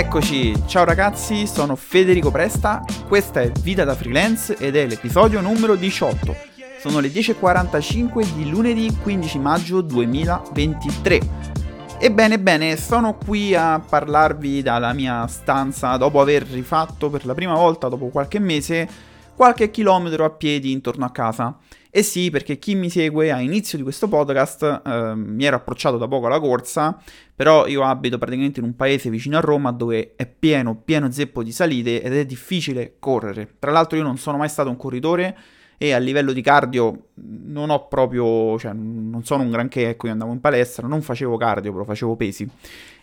Eccoci, ciao ragazzi, sono Federico Presta, questa è Vita da Freelance ed è l'episodio numero 18. Sono le 10.45 di lunedì 15 maggio 2023. Ebbene, bene, sono qui a parlarvi dalla mia stanza dopo aver rifatto per la prima volta, dopo qualche mese, qualche chilometro a piedi intorno a casa. E sì, perché chi mi segue a inizio di questo podcast eh, mi ero approcciato da poco alla corsa, però io abito praticamente in un paese vicino a Roma dove è pieno, pieno zeppo di salite ed è difficile correre. Tra l'altro io non sono mai stato un corridore e a livello di cardio non ho proprio, cioè non sono un granché, ecco io andavo in palestra, non facevo cardio, però facevo pesi.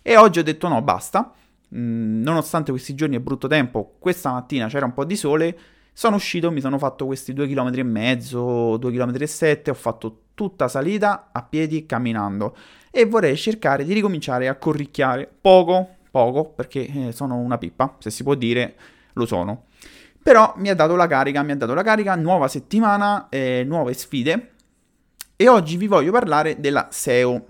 E oggi ho detto no, basta. Mm, nonostante questi giorni è brutto tempo, questa mattina c'era un po' di sole sono uscito, mi sono fatto questi 2 km e mezzo, 2 km e 7, ho fatto tutta salita a piedi camminando e vorrei cercare di ricominciare a corricchiare poco, poco, perché eh, sono una pippa, se si può dire, lo sono. Però mi ha dato la carica, mi ha dato la carica, nuova settimana, eh, nuove sfide e oggi vi voglio parlare della SEO.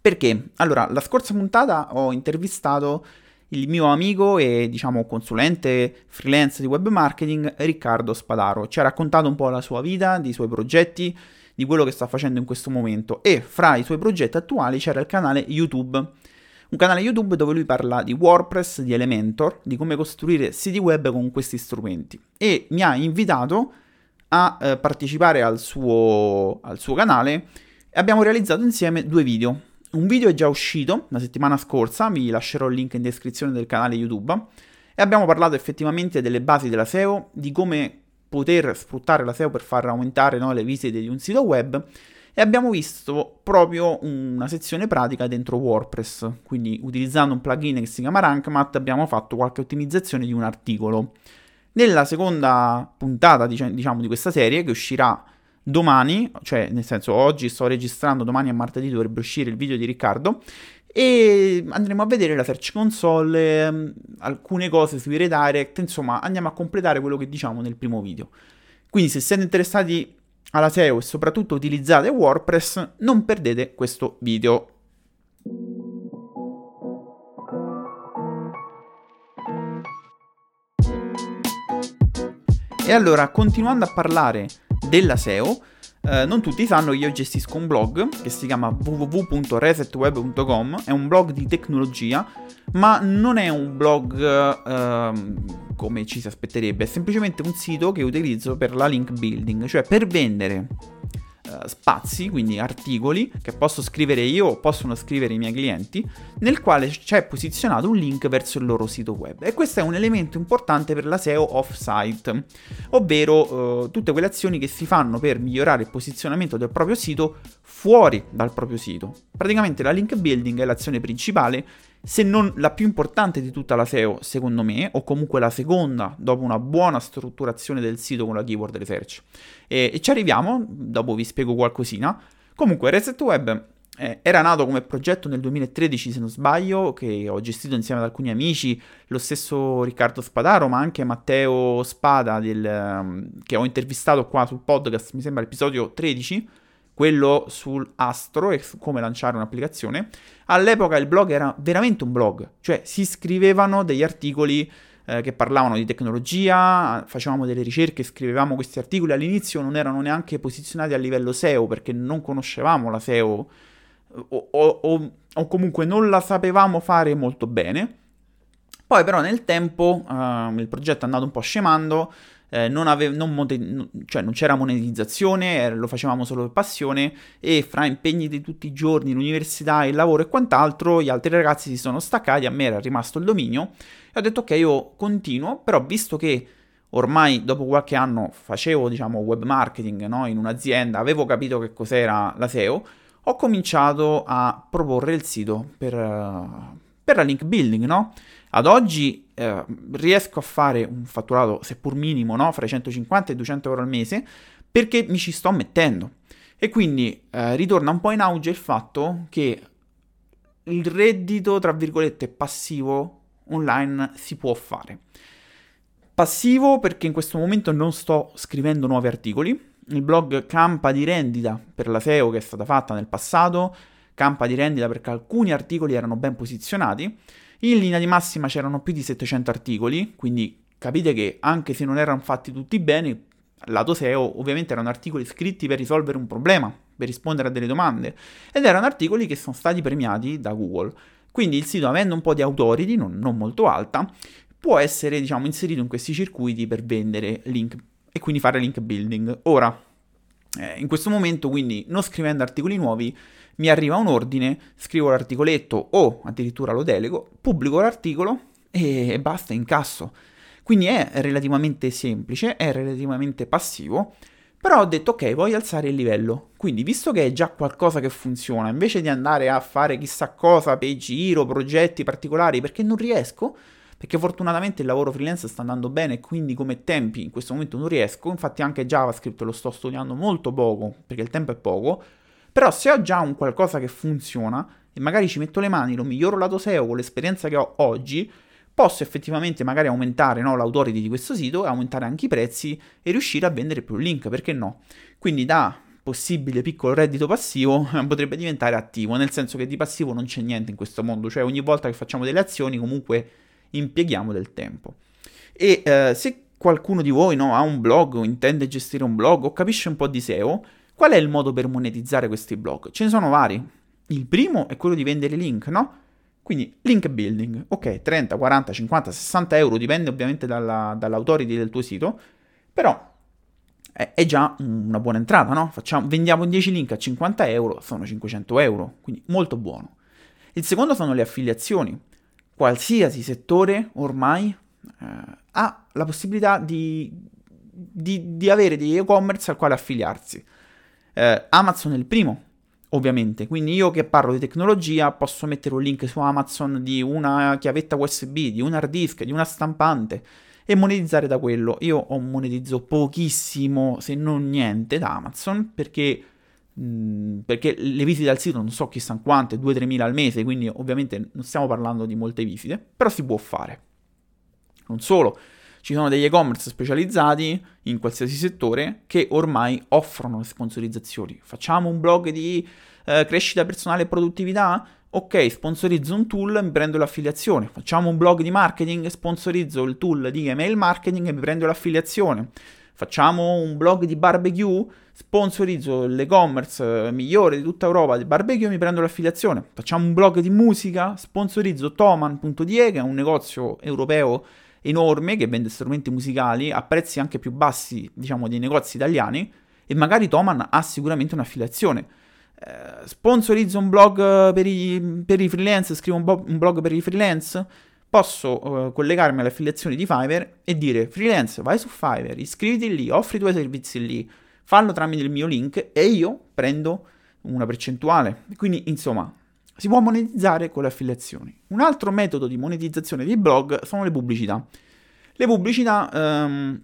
Perché? Allora, la scorsa puntata ho intervistato il mio amico e diciamo consulente freelance di web marketing Riccardo Spadaro. Ci ha raccontato un po' la sua vita, dei suoi progetti, di quello che sta facendo in questo momento e fra i suoi progetti attuali c'era il canale YouTube. Un canale YouTube dove lui parla di WordPress, di Elementor, di come costruire siti web con questi strumenti e mi ha invitato a eh, partecipare al suo, al suo canale e abbiamo realizzato insieme due video. Un video è già uscito la settimana scorsa, vi lascerò il link in descrizione del canale YouTube, e abbiamo parlato effettivamente delle basi della SEO, di come poter sfruttare la SEO per far aumentare no, le visite di un sito web e abbiamo visto proprio una sezione pratica dentro WordPress, quindi utilizzando un plugin che si chiama RankMath abbiamo fatto qualche ottimizzazione di un articolo. Nella seconda puntata diciamo, di questa serie, che uscirà domani, cioè nel senso oggi sto registrando, domani a martedì dovrebbe uscire il video di Riccardo e andremo a vedere la Search Console, ehm, alcune cose sui redirect, insomma andiamo a completare quello che diciamo nel primo video. Quindi se siete interessati alla SEO e soprattutto utilizzate WordPress, non perdete questo video. E allora, continuando a parlare della SEO, eh, non tutti sanno che io gestisco un blog che si chiama www.resetweb.com, è un blog di tecnologia, ma non è un blog eh, come ci si aspetterebbe, è semplicemente un sito che utilizzo per la link building, cioè per vendere uh, spazi, quindi articoli che posso scrivere io o possono scrivere i miei clienti, nel quale c'è posizionato un link verso il loro sito web. E questo è un elemento importante per la SEO off-site, ovvero uh, tutte quelle azioni che si fanno per migliorare il posizionamento del proprio sito fuori dal proprio sito. Praticamente la link building è l'azione principale se non la più importante di tutta la SEO, secondo me, o comunque la seconda dopo una buona strutturazione del sito con la keyword research. E, e ci arriviamo, dopo vi spiego qualcosina. Comunque, Reset Web eh, era nato come progetto nel 2013, se non sbaglio, che ho gestito insieme ad alcuni amici, lo stesso Riccardo Spadaro, ma anche Matteo Spada, del, um, che ho intervistato qua sul podcast, mi sembra l'episodio 13 quello sul Astro e su come lanciare un'applicazione. All'epoca il blog era veramente un blog, cioè si scrivevano degli articoli eh, che parlavano di tecnologia, facevamo delle ricerche, scrivevamo questi articoli. All'inizio non erano neanche posizionati a livello SEO perché non conoscevamo la SEO o, o, o comunque non la sapevamo fare molto bene. Poi però nel tempo uh, il progetto è andato un po' scemando, eh, non, ave- non, monet- cioè non c'era monetizzazione, eh, lo facevamo solo per passione e fra impegni di tutti i giorni, l'università, il lavoro e quant'altro, gli altri ragazzi si sono staccati, a me era rimasto il dominio e ho detto ok, io continuo, però visto che ormai dopo qualche anno facevo diciamo web marketing no? in un'azienda, avevo capito che cos'era la SEO, ho cominciato a proporre il sito per, per la link building, no? Ad oggi eh, riesco a fare un fatturato, seppur minimo, no? fra i 150 e i 200 euro al mese, perché mi ci sto mettendo. E quindi eh, ritorna un po' in auge il fatto che il reddito, tra virgolette, passivo online si può fare. Passivo perché in questo momento non sto scrivendo nuovi articoli. Il blog campa di rendita per la SEO che è stata fatta nel passato, campa di rendita perché alcuni articoli erano ben posizionati In linea di massima c'erano più di 700 articoli, quindi capite che anche se non erano fatti tutti bene, lato SEO ovviamente erano articoli scritti per risolvere un problema, per rispondere a delle domande, ed erano articoli che sono stati premiati da Google. Quindi il sito, avendo un po' di authority, non, non molto alta, può essere diciamo, inserito in questi circuiti per vendere link e quindi fare link building. Ora, eh, in questo momento, quindi, non scrivendo articoli nuovi, mi arriva un ordine, scrivo l'articoletto o addirittura lo delego, pubblico l'articolo e, basta, incasso. Quindi è relativamente semplice, è relativamente passivo, però ho detto ok, voglio alzare il livello. Quindi, visto che è già qualcosa che funziona, invece di andare a fare chissà cosa per giro, progetti particolari, perché non riesco, perché fortunatamente il lavoro freelance sta andando bene quindi come tempi in questo momento non riesco, infatti anche JavaScript lo sto studiando molto poco perché il tempo è poco, però se ho già un qualcosa che funziona e magari ci metto le mani, lo miglioro lato SEO con l'esperienza che ho oggi, posso effettivamente magari aumentare no, l'autority di questo sito, aumentare anche i prezzi e riuscire a vendere più link, perché no? Quindi da possibile piccolo reddito passivo potrebbe diventare attivo, nel senso che di passivo non c'è niente in questo mondo, cioè ogni volta che facciamo delle azioni comunque impieghiamo del tempo. E eh, se qualcuno di voi no, ha un blog o intende gestire un blog o capisce un po' di SEO, qual è il modo per monetizzare questi blog? Ce ne sono vari. Il primo è quello di vendere link, no? Quindi link building, ok, 30, 40, 50, 60 euro, dipende ovviamente dalla, dall'autority del tuo sito, però è, è, già una buona entrata, no? Facciamo, vendiamo 10 link a 50 euro, sono 500 euro, quindi molto buono. Il secondo sono le affiliazioni qualsiasi settore ormai eh, ha la possibilità di, di, di, avere degli e-commerce al quale affiliarsi. Eh, Amazon è il primo, ovviamente, quindi io che parlo di tecnologia posso mettere un link su Amazon di una chiavetta USB, di un hard disk, di una stampante e monetizzare da quello. Io monetizzo pochissimo, se non niente, da Amazon perché Mm, perché le visite al sito non so chissà quante, 2-3 mila al mese, quindi ovviamente non stiamo parlando di molte visite, però si può fare. Non solo, ci sono degli e-commerce specializzati in qualsiasi settore che ormai offrono le sponsorizzazioni. Facciamo un blog di eh, crescita personale e produttività? Ok, sponsorizzo un tool, mi prendo l'affiliazione. Facciamo un blog di marketing, sponsorizzo il tool di email marketing e mi prendo l'affiliazione. Facciamo un blog di barbecue, sponsorizzo l'e-commerce migliore di tutta Europa di barbecue e mi prendo l'affiliazione. Facciamo un blog di musica, sponsorizzo Toman.de che è un negozio europeo enorme che vende strumenti musicali a prezzi anche più bassi, diciamo, dei negozi italiani e magari Toman ha sicuramente un'affiliazione. Eh, sponsorizzo un blog per i, per i freelance, scrivo un, bo- un, blog per i freelance, posso uh, collegarmi alle affiliazioni di Fiverr e dire freelance, vai su Fiverr, iscriviti lì, offri i tuoi servizi lì, fallo tramite il mio link e io prendo una percentuale. Quindi, insomma, si può monetizzare con le affiliazioni. Un altro metodo di monetizzazione dei blog sono le pubblicità. Le pubblicità um,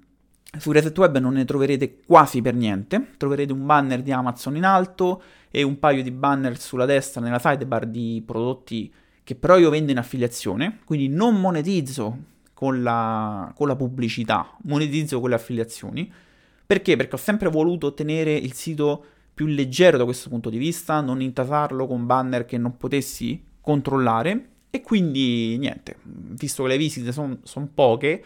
su Reset Web non ne troverete quasi per niente. Troverete un banner di Amazon in alto e un paio di banner sulla destra nella sidebar di prodotti che però io vendo in affiliazione. Quindi non monetizzo con la, con la pubblicità, monetizzo con le affiliazioni. Perché? Perché ho sempre voluto tenere il sito più leggero da questo punto di vista, non intasarlo con banner che non potessi controllare e quindi niente, visto che le visite sono son poche,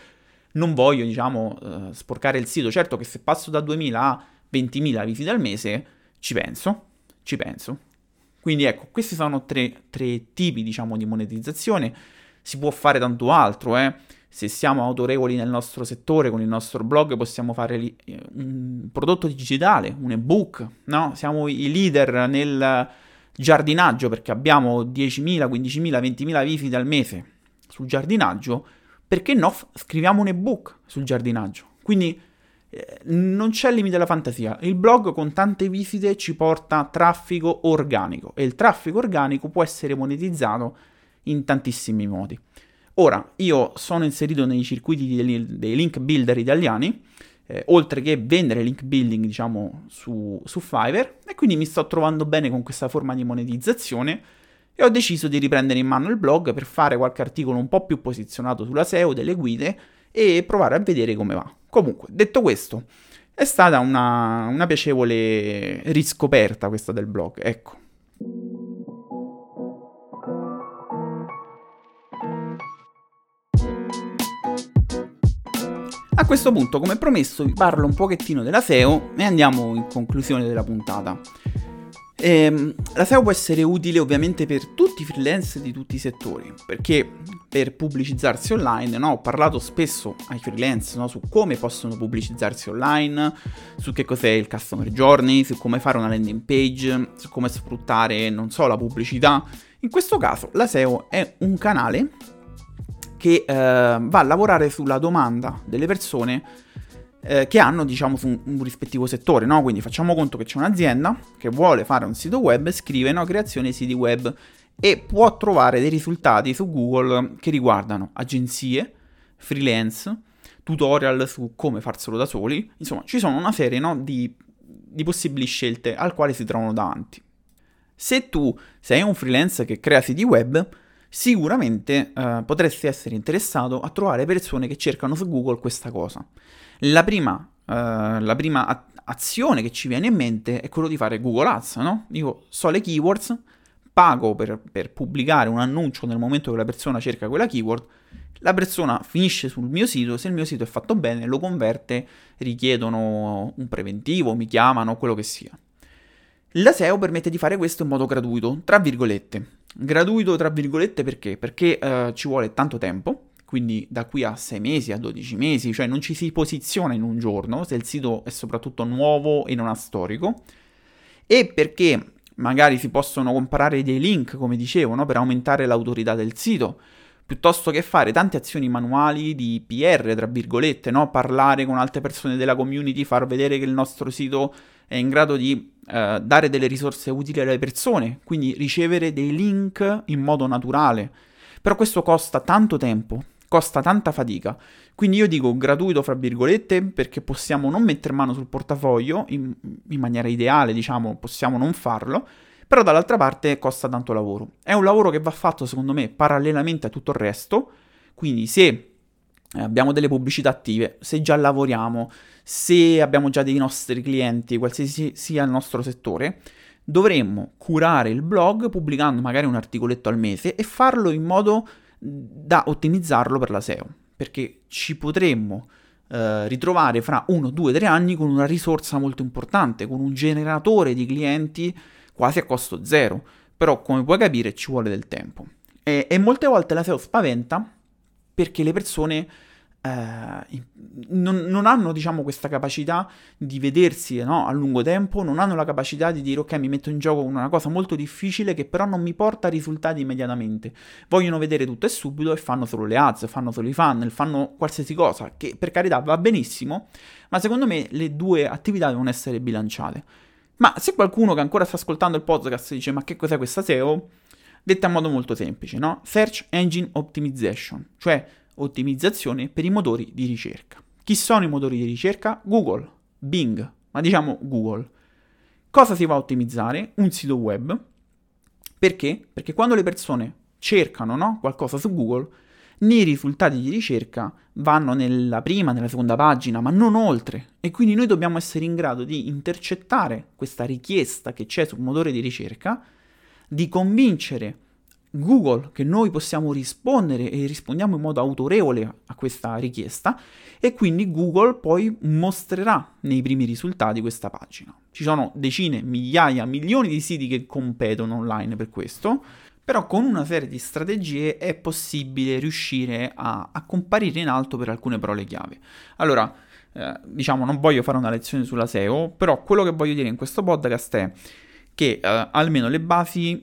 non voglio, diciamo, uh, sporcare il sito. Certo che se passo da 2.000 a 20.000 visite al mese, ci penso, ci penso. Quindi ecco, questi sono tre, tre tipi, diciamo, di monetizzazione. Si può fare tanto altro, eh se siamo autorevoli nel nostro settore, con il nostro blog, possiamo fare un prodotto digitale, un ebook, no? Siamo i leader nel giardinaggio perché abbiamo 10.000, 15.000, 20.000 visite al mese sul giardinaggio, perché no? Scriviamo un ebook sul giardinaggio. Quindi eh, non c'è limite alla fantasia. Il blog con tante visite ci porta traffico organico e il traffico organico può essere monetizzato in tantissimi modi. Ora, io sono inserito nei circuiti dei, link builder italiani, eh, oltre che vendere link building, diciamo, su, su Fiverr, e quindi mi sto trovando bene con questa forma di monetizzazione e ho deciso di riprendere in mano il blog per fare qualche articolo un po' più posizionato sulla SEO, delle guide e provare a vedere come va. Comunque, detto questo, è stata una, una piacevole riscoperta questa del blog, ecco. Questo punto, come promesso, vi parlo un pochettino della SEO e andiamo in conclusione della puntata. Ehm, la SEO può essere utile ovviamente per tutti i freelance di tutti i settori, perché per pubblicizzarsi online, no, ho parlato spesso ai freelance no, su come possono pubblicizzarsi online, su che cos'è il customer journey, su come fare una landing page, su come sfruttare, non so, la pubblicità. In questo caso la SEO è un canale che eh, va a lavorare sulla domanda delle persone eh, che hanno, diciamo, su un, un rispettivo settore, no? Quindi facciamo conto che c'è un'azienda che vuole fare un sito web, scrive, no, creazione siti web e può trovare dei risultati su Google che riguardano agenzie, freelance, tutorial su come farselo da soli, insomma ci sono una serie no, di, di possibili scelte al quale si trovano davanti. Se tu sei un freelance che crea siti web, sicuramente eh, potresti essere interessato a trovare persone che cercano su Google questa cosa. La prima, eh, la prima azione che ci viene in mente è quello di fare Google Ads, no? Dico, so le keywords, pago per, per pubblicare un annuncio nel momento che la persona cerca quella keyword, la persona finisce sul mio sito, se il mio sito è fatto bene, lo converte, richiedono un preventivo, mi chiamano, quello che sia. La SEO permette di fare questo in modo gratuito, tra virgolette. Gratuito tra virgolette perché? Perché uh, ci vuole tanto tempo, quindi da qui a 6 mesi, a 12 mesi, cioè non ci si posiziona in un giorno se il sito è soprattutto nuovo e non ha storico, e perché magari si possono comparare dei link, come dicevo, no? per aumentare l'autorità del sito, piuttosto che fare tante azioni manuali di PR, tra virgolette, no? parlare con altre persone della community, far vedere che il nostro sito è in grado di eh, dare delle risorse utili alle persone, quindi ricevere dei link in modo naturale. Però questo costa tanto tempo, costa tanta fatica. Quindi io dico gratuito, fra virgolette, perché possiamo non mettere mano sul portafoglio in, in maniera ideale, diciamo, possiamo non farlo, però dall'altra parte costa tanto lavoro. È un lavoro che va fatto, secondo me, parallelamente a tutto il resto, quindi se abbiamo delle pubblicità attive, se già lavoriamo, se abbiamo già dei nostri clienti, qualsiasi sia il nostro settore, dovremmo curare il blog pubblicando magari un articoletto al mese e farlo in modo da ottimizzarlo per la SEO, perché ci potremmo eh, ritrovare fra 1, 2, 3 anni con una risorsa molto importante, con un generatore di clienti quasi a costo zero, però come puoi capire ci vuole del tempo. E, e molte volte la SEO spaventa perché le persone eh, non, non, hanno diciamo questa capacità di vedersi no, a lungo tempo, non hanno la capacità di dire ok mi metto in gioco una cosa molto difficile che però non mi porta risultati immediatamente. Vogliono vedere tutto e subito e fanno solo le ads, fanno solo i funnel, fanno qualsiasi cosa che per carità va benissimo, ma secondo me le due attività devono essere bilanciate. Ma se qualcuno che ancora sta ascoltando il podcast dice ma che cos'è questa SEO? Detta in modo molto semplice, no? Search Engine Optimization, cioè ottimizzazione per i motori di ricerca. Chi sono i motori di ricerca? Google, Bing, ma diciamo Google. Cosa si va a ottimizzare? Un sito web. Perché? Perché quando le persone cercano no, qualcosa su Google, nei risultati di ricerca vanno nella prima, nella seconda pagina, ma non oltre. E quindi noi dobbiamo essere in grado di intercettare questa richiesta che c'è sul motore di ricerca, di convincere Google che noi possiamo rispondere e rispondiamo in modo autorevole a questa richiesta e quindi Google poi mostrerà nei primi risultati questa pagina. Ci sono decine, migliaia, milioni di siti che competono online per questo, però con una serie di strategie è possibile riuscire a, a comparire in alto per alcune parole chiave. Allora, eh, diciamo, non voglio fare una lezione sulla SEO, però quello che voglio dire in questo podcast è che eh, almeno le basi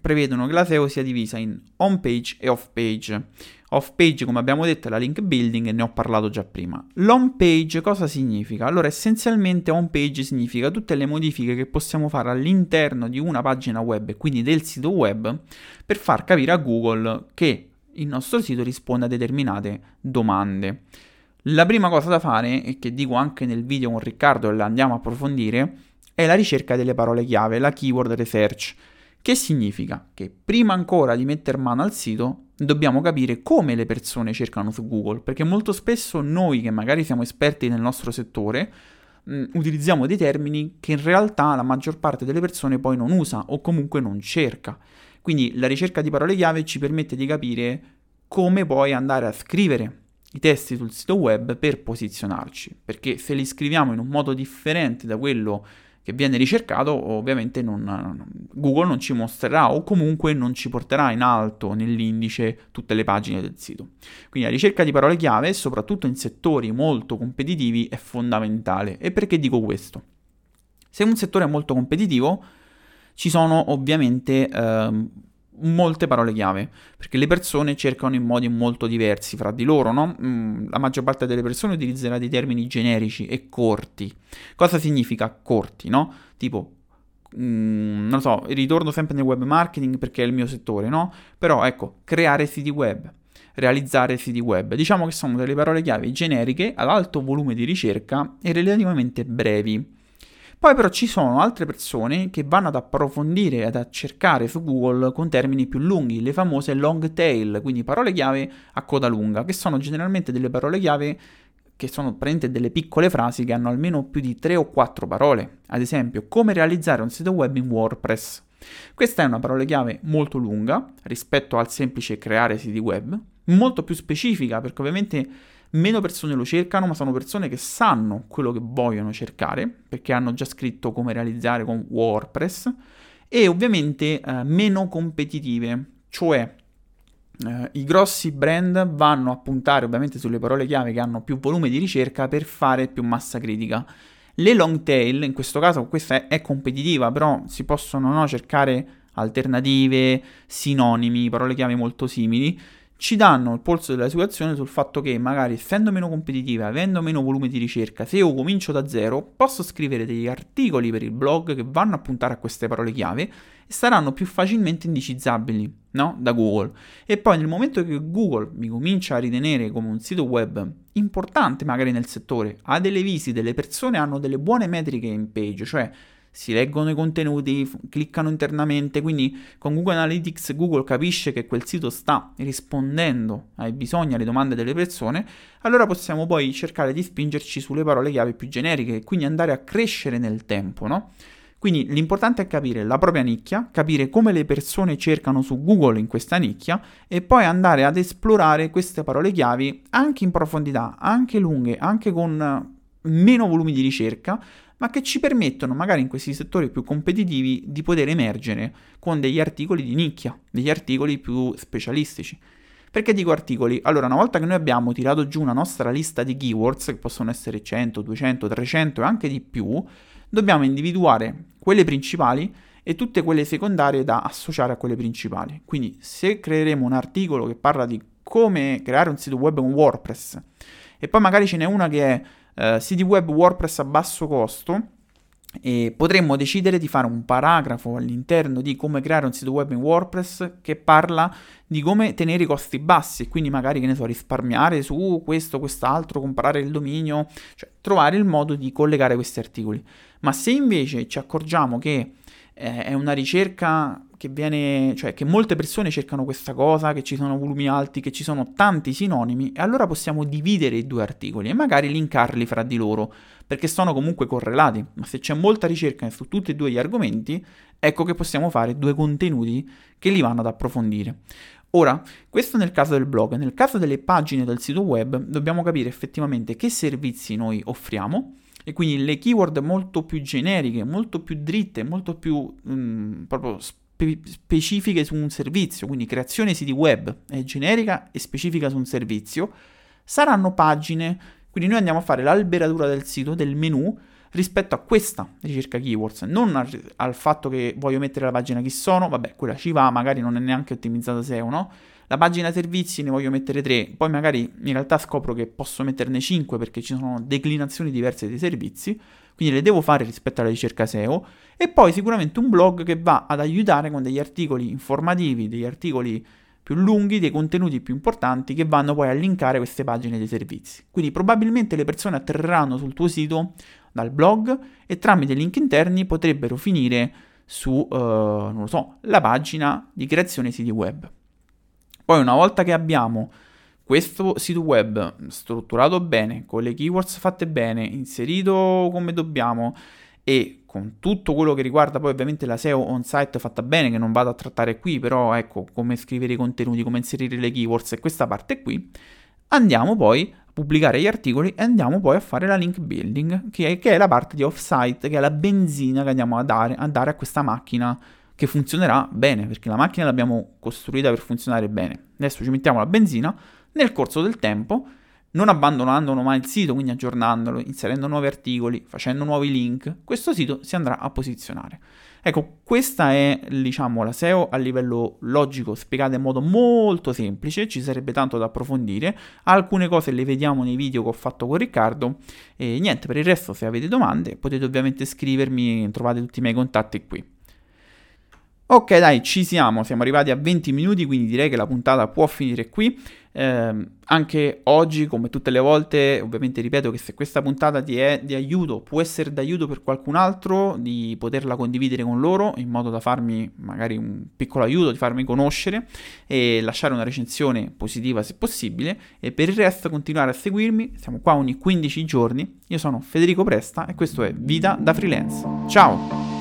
prevedono che la SEO sia divisa in on page e off page. Off page, come abbiamo detto, è la link building e ne ho parlato già prima. L'on page cosa significa? Allora, essenzialmente on page significa tutte le modifiche che possiamo fare all'interno di una pagina web quindi del sito web per far capire a Google che il nostro sito risponde a determinate domande. La prima cosa da fare, e che dico anche nel video con Riccardo e la andiamo a approfondire, è la ricerca delle parole chiave, la keyword research. Che significa? Che prima ancora di mettere mano al sito dobbiamo capire come le persone cercano su Google, perché molto spesso noi che magari siamo esperti nel nostro settore mh, mm, utilizziamo dei termini che in realtà la maggior parte delle persone poi non usa o comunque non cerca. Quindi la ricerca di parole chiave ci permette di capire come poi andare a scrivere i testi sul sito web per posizionarci, perché se li scriviamo in un modo differente da quello che viene ricercato, ovviamente non, Google non ci mostrerà o comunque non ci porterà in alto nell'indice tutte le pagine del sito. Quindi la ricerca di parole chiave, soprattutto in settori molto competitivi, è fondamentale. E perché dico questo? Se un settore è molto competitivo, ci sono ovviamente eh, molte parole chiave, perché le persone cercano in modi molto diversi fra di loro, no? Mm, la maggior parte delle persone utilizzerà dei termini generici e corti. Cosa significa corti, no? Tipo, mm, non so, ritorno sempre nel web marketing perché è il mio settore, no? Però ecco, creare siti web, realizzare siti web, diciamo che sono delle parole chiave generiche ad alto volume di ricerca e relativamente brevi. Poi però ci sono altre persone che vanno ad approfondire e a cercare su Google con termini più lunghi, le famose long tail, quindi parole chiave a coda lunga, che sono generalmente delle parole chiave che sono praticamente delle piccole frasi che hanno almeno più di 3 o 4 parole. Ad esempio, come realizzare un sito web in WordPress. Questa è una parola chiave molto lunga rispetto al semplice creare siti web, molto più specifica perché ovviamente meno persone lo cercano, ma sono persone che sanno quello che vogliono cercare, perché hanno già scritto come realizzare con WordPress, e ovviamente eh, meno competitive, cioè eh, i grossi brand vanno a puntare ovviamente sulle parole chiave che hanno più volume di ricerca per fare più massa critica. Le long tail, in questo caso questa è, è competitiva, però si possono no, cercare alternative, sinonimi, parole chiave molto simili ci danno il polso della situazione sul fatto che magari essendo meno competitiva, avendo meno volume di ricerca, se io comincio da zero, posso scrivere degli articoli per il blog che vanno a puntare a queste parole chiave e saranno più facilmente indicizzabili no? da Google. E poi nel momento che Google mi comincia a ritenere come un sito web importante magari nel settore, ha delle visite, le persone hanno delle buone metriche in page, cioè si leggono i contenuti, cliccano internamente, quindi con Google Analytics Google capisce che quel sito sta rispondendo ai bisogni, alle domande delle persone, allora possiamo poi cercare di spingerci sulle parole chiave più generiche e quindi andare a crescere nel tempo, no? Quindi l'importante è capire la propria nicchia, capire come le persone cercano su Google in questa nicchia e poi andare ad esplorare queste parole chiavi anche in profondità, anche lunghe, anche con meno volumi di ricerca, ma che ci permettono, magari in questi settori più competitivi, di poter emergere con degli articoli di nicchia, degli articoli più specialistici. Perché dico articoli? Allora, una volta che noi abbiamo tirato giù una nostra lista di keywords, che possono essere 100, 200, 300 e anche di più, dobbiamo individuare quelle principali e tutte quelle secondarie da associare a quelle principali. Quindi, se creeremo un articolo che parla di come creare un sito web con WordPress, e poi magari ce n'è una che è uh, siti web WordPress a basso costo e potremmo decidere di fare un paragrafo all'interno di come creare un sito web in WordPress che parla di come tenere i costi bassi e quindi magari che ne so risparmiare su questo, quest'altro, comprare il dominio, cioè trovare il modo di collegare questi articoli. Ma se invece ci accorgiamo che eh, è una ricerca che viene, cioè che molte persone cercano questa cosa, che ci sono volumi alti, che ci sono tanti sinonimi, e allora possiamo dividere i due articoli e magari linkarli fra di loro, perché sono comunque correlati. Ma se c'è molta ricerca su tutti e due gli argomenti, ecco che possiamo fare due contenuti che li vanno ad approfondire. Ora, questo nel caso del blog, nel caso delle pagine del sito web, dobbiamo capire effettivamente che servizi noi offriamo e quindi le keyword molto più generiche, molto più dritte, molto più mh, mm, proprio spe- specifiche su un servizio, quindi creazione siti web è generica e specifica su un servizio, saranno pagine, quindi noi andiamo a fare l'alberatura del sito, del menu, rispetto a questa ricerca keywords, non al, al fatto che voglio mettere la pagina chi sono, vabbè, quella ci va, magari non è neanche ottimizzata SEO, no? La pagina servizi ne voglio mettere 3, poi magari in realtà scopro che posso metterne 5 perché ci sono declinazioni diverse dei servizi, quindi le devo fare rispetto alla ricerca SEO e poi sicuramente un blog che va ad aiutare con degli articoli informativi, degli articoli più lunghi, dei contenuti più importanti che vanno poi a linkare queste pagine dei servizi. Quindi probabilmente le persone atterreranno sul tuo sito dal blog e tramite link interni potrebbero finire su, uh, non lo so, la pagina di creazione siti web. Poi una volta che abbiamo questo sito web strutturato bene, con le keywords fatte bene, inserito come dobbiamo e con tutto quello che riguarda poi ovviamente la SEO on-site fatta bene, che non vado a trattare qui, però ecco come scrivere i contenuti, come inserire le keywords e questa parte qui, andiamo poi a pubblicare gli articoli e andiamo poi a fare la link building, che è, che è la parte di offsite, che è la benzina che andiamo a dare, a dare a questa macchina che funzionerà bene, perché la macchina l'abbiamo costruita per funzionare bene. Adesso ci mettiamo la benzina, nel corso del tempo, non abbandonando mai il sito, quindi aggiornandolo, inserendo nuovi articoli, facendo nuovi link, questo sito si andrà a posizionare. Ecco, questa è, diciamo, la SEO a livello logico, spiegata in modo molto semplice, ci sarebbe tanto da approfondire, alcune cose le vediamo nei video che ho fatto con Riccardo e niente, per il resto se avete domande potete ovviamente scrivermi, trovate tutti i miei contatti qui. Ok dai, ci siamo, siamo arrivati a 20 minuti, quindi direi che la puntata può finire qui. Eh, anche oggi, come tutte le volte, ovviamente ripeto che se questa puntata ti è di aiuto, può essere d'aiuto per qualcun altro, di poterla condividere con loro, in modo da farmi magari un piccolo aiuto, di farmi conoscere e lasciare una recensione positiva se possibile. E per il resto continuare a seguirmi, siamo qua ogni 15 giorni. Io sono Federico Presta e questo è Vita da freelance. Ciao!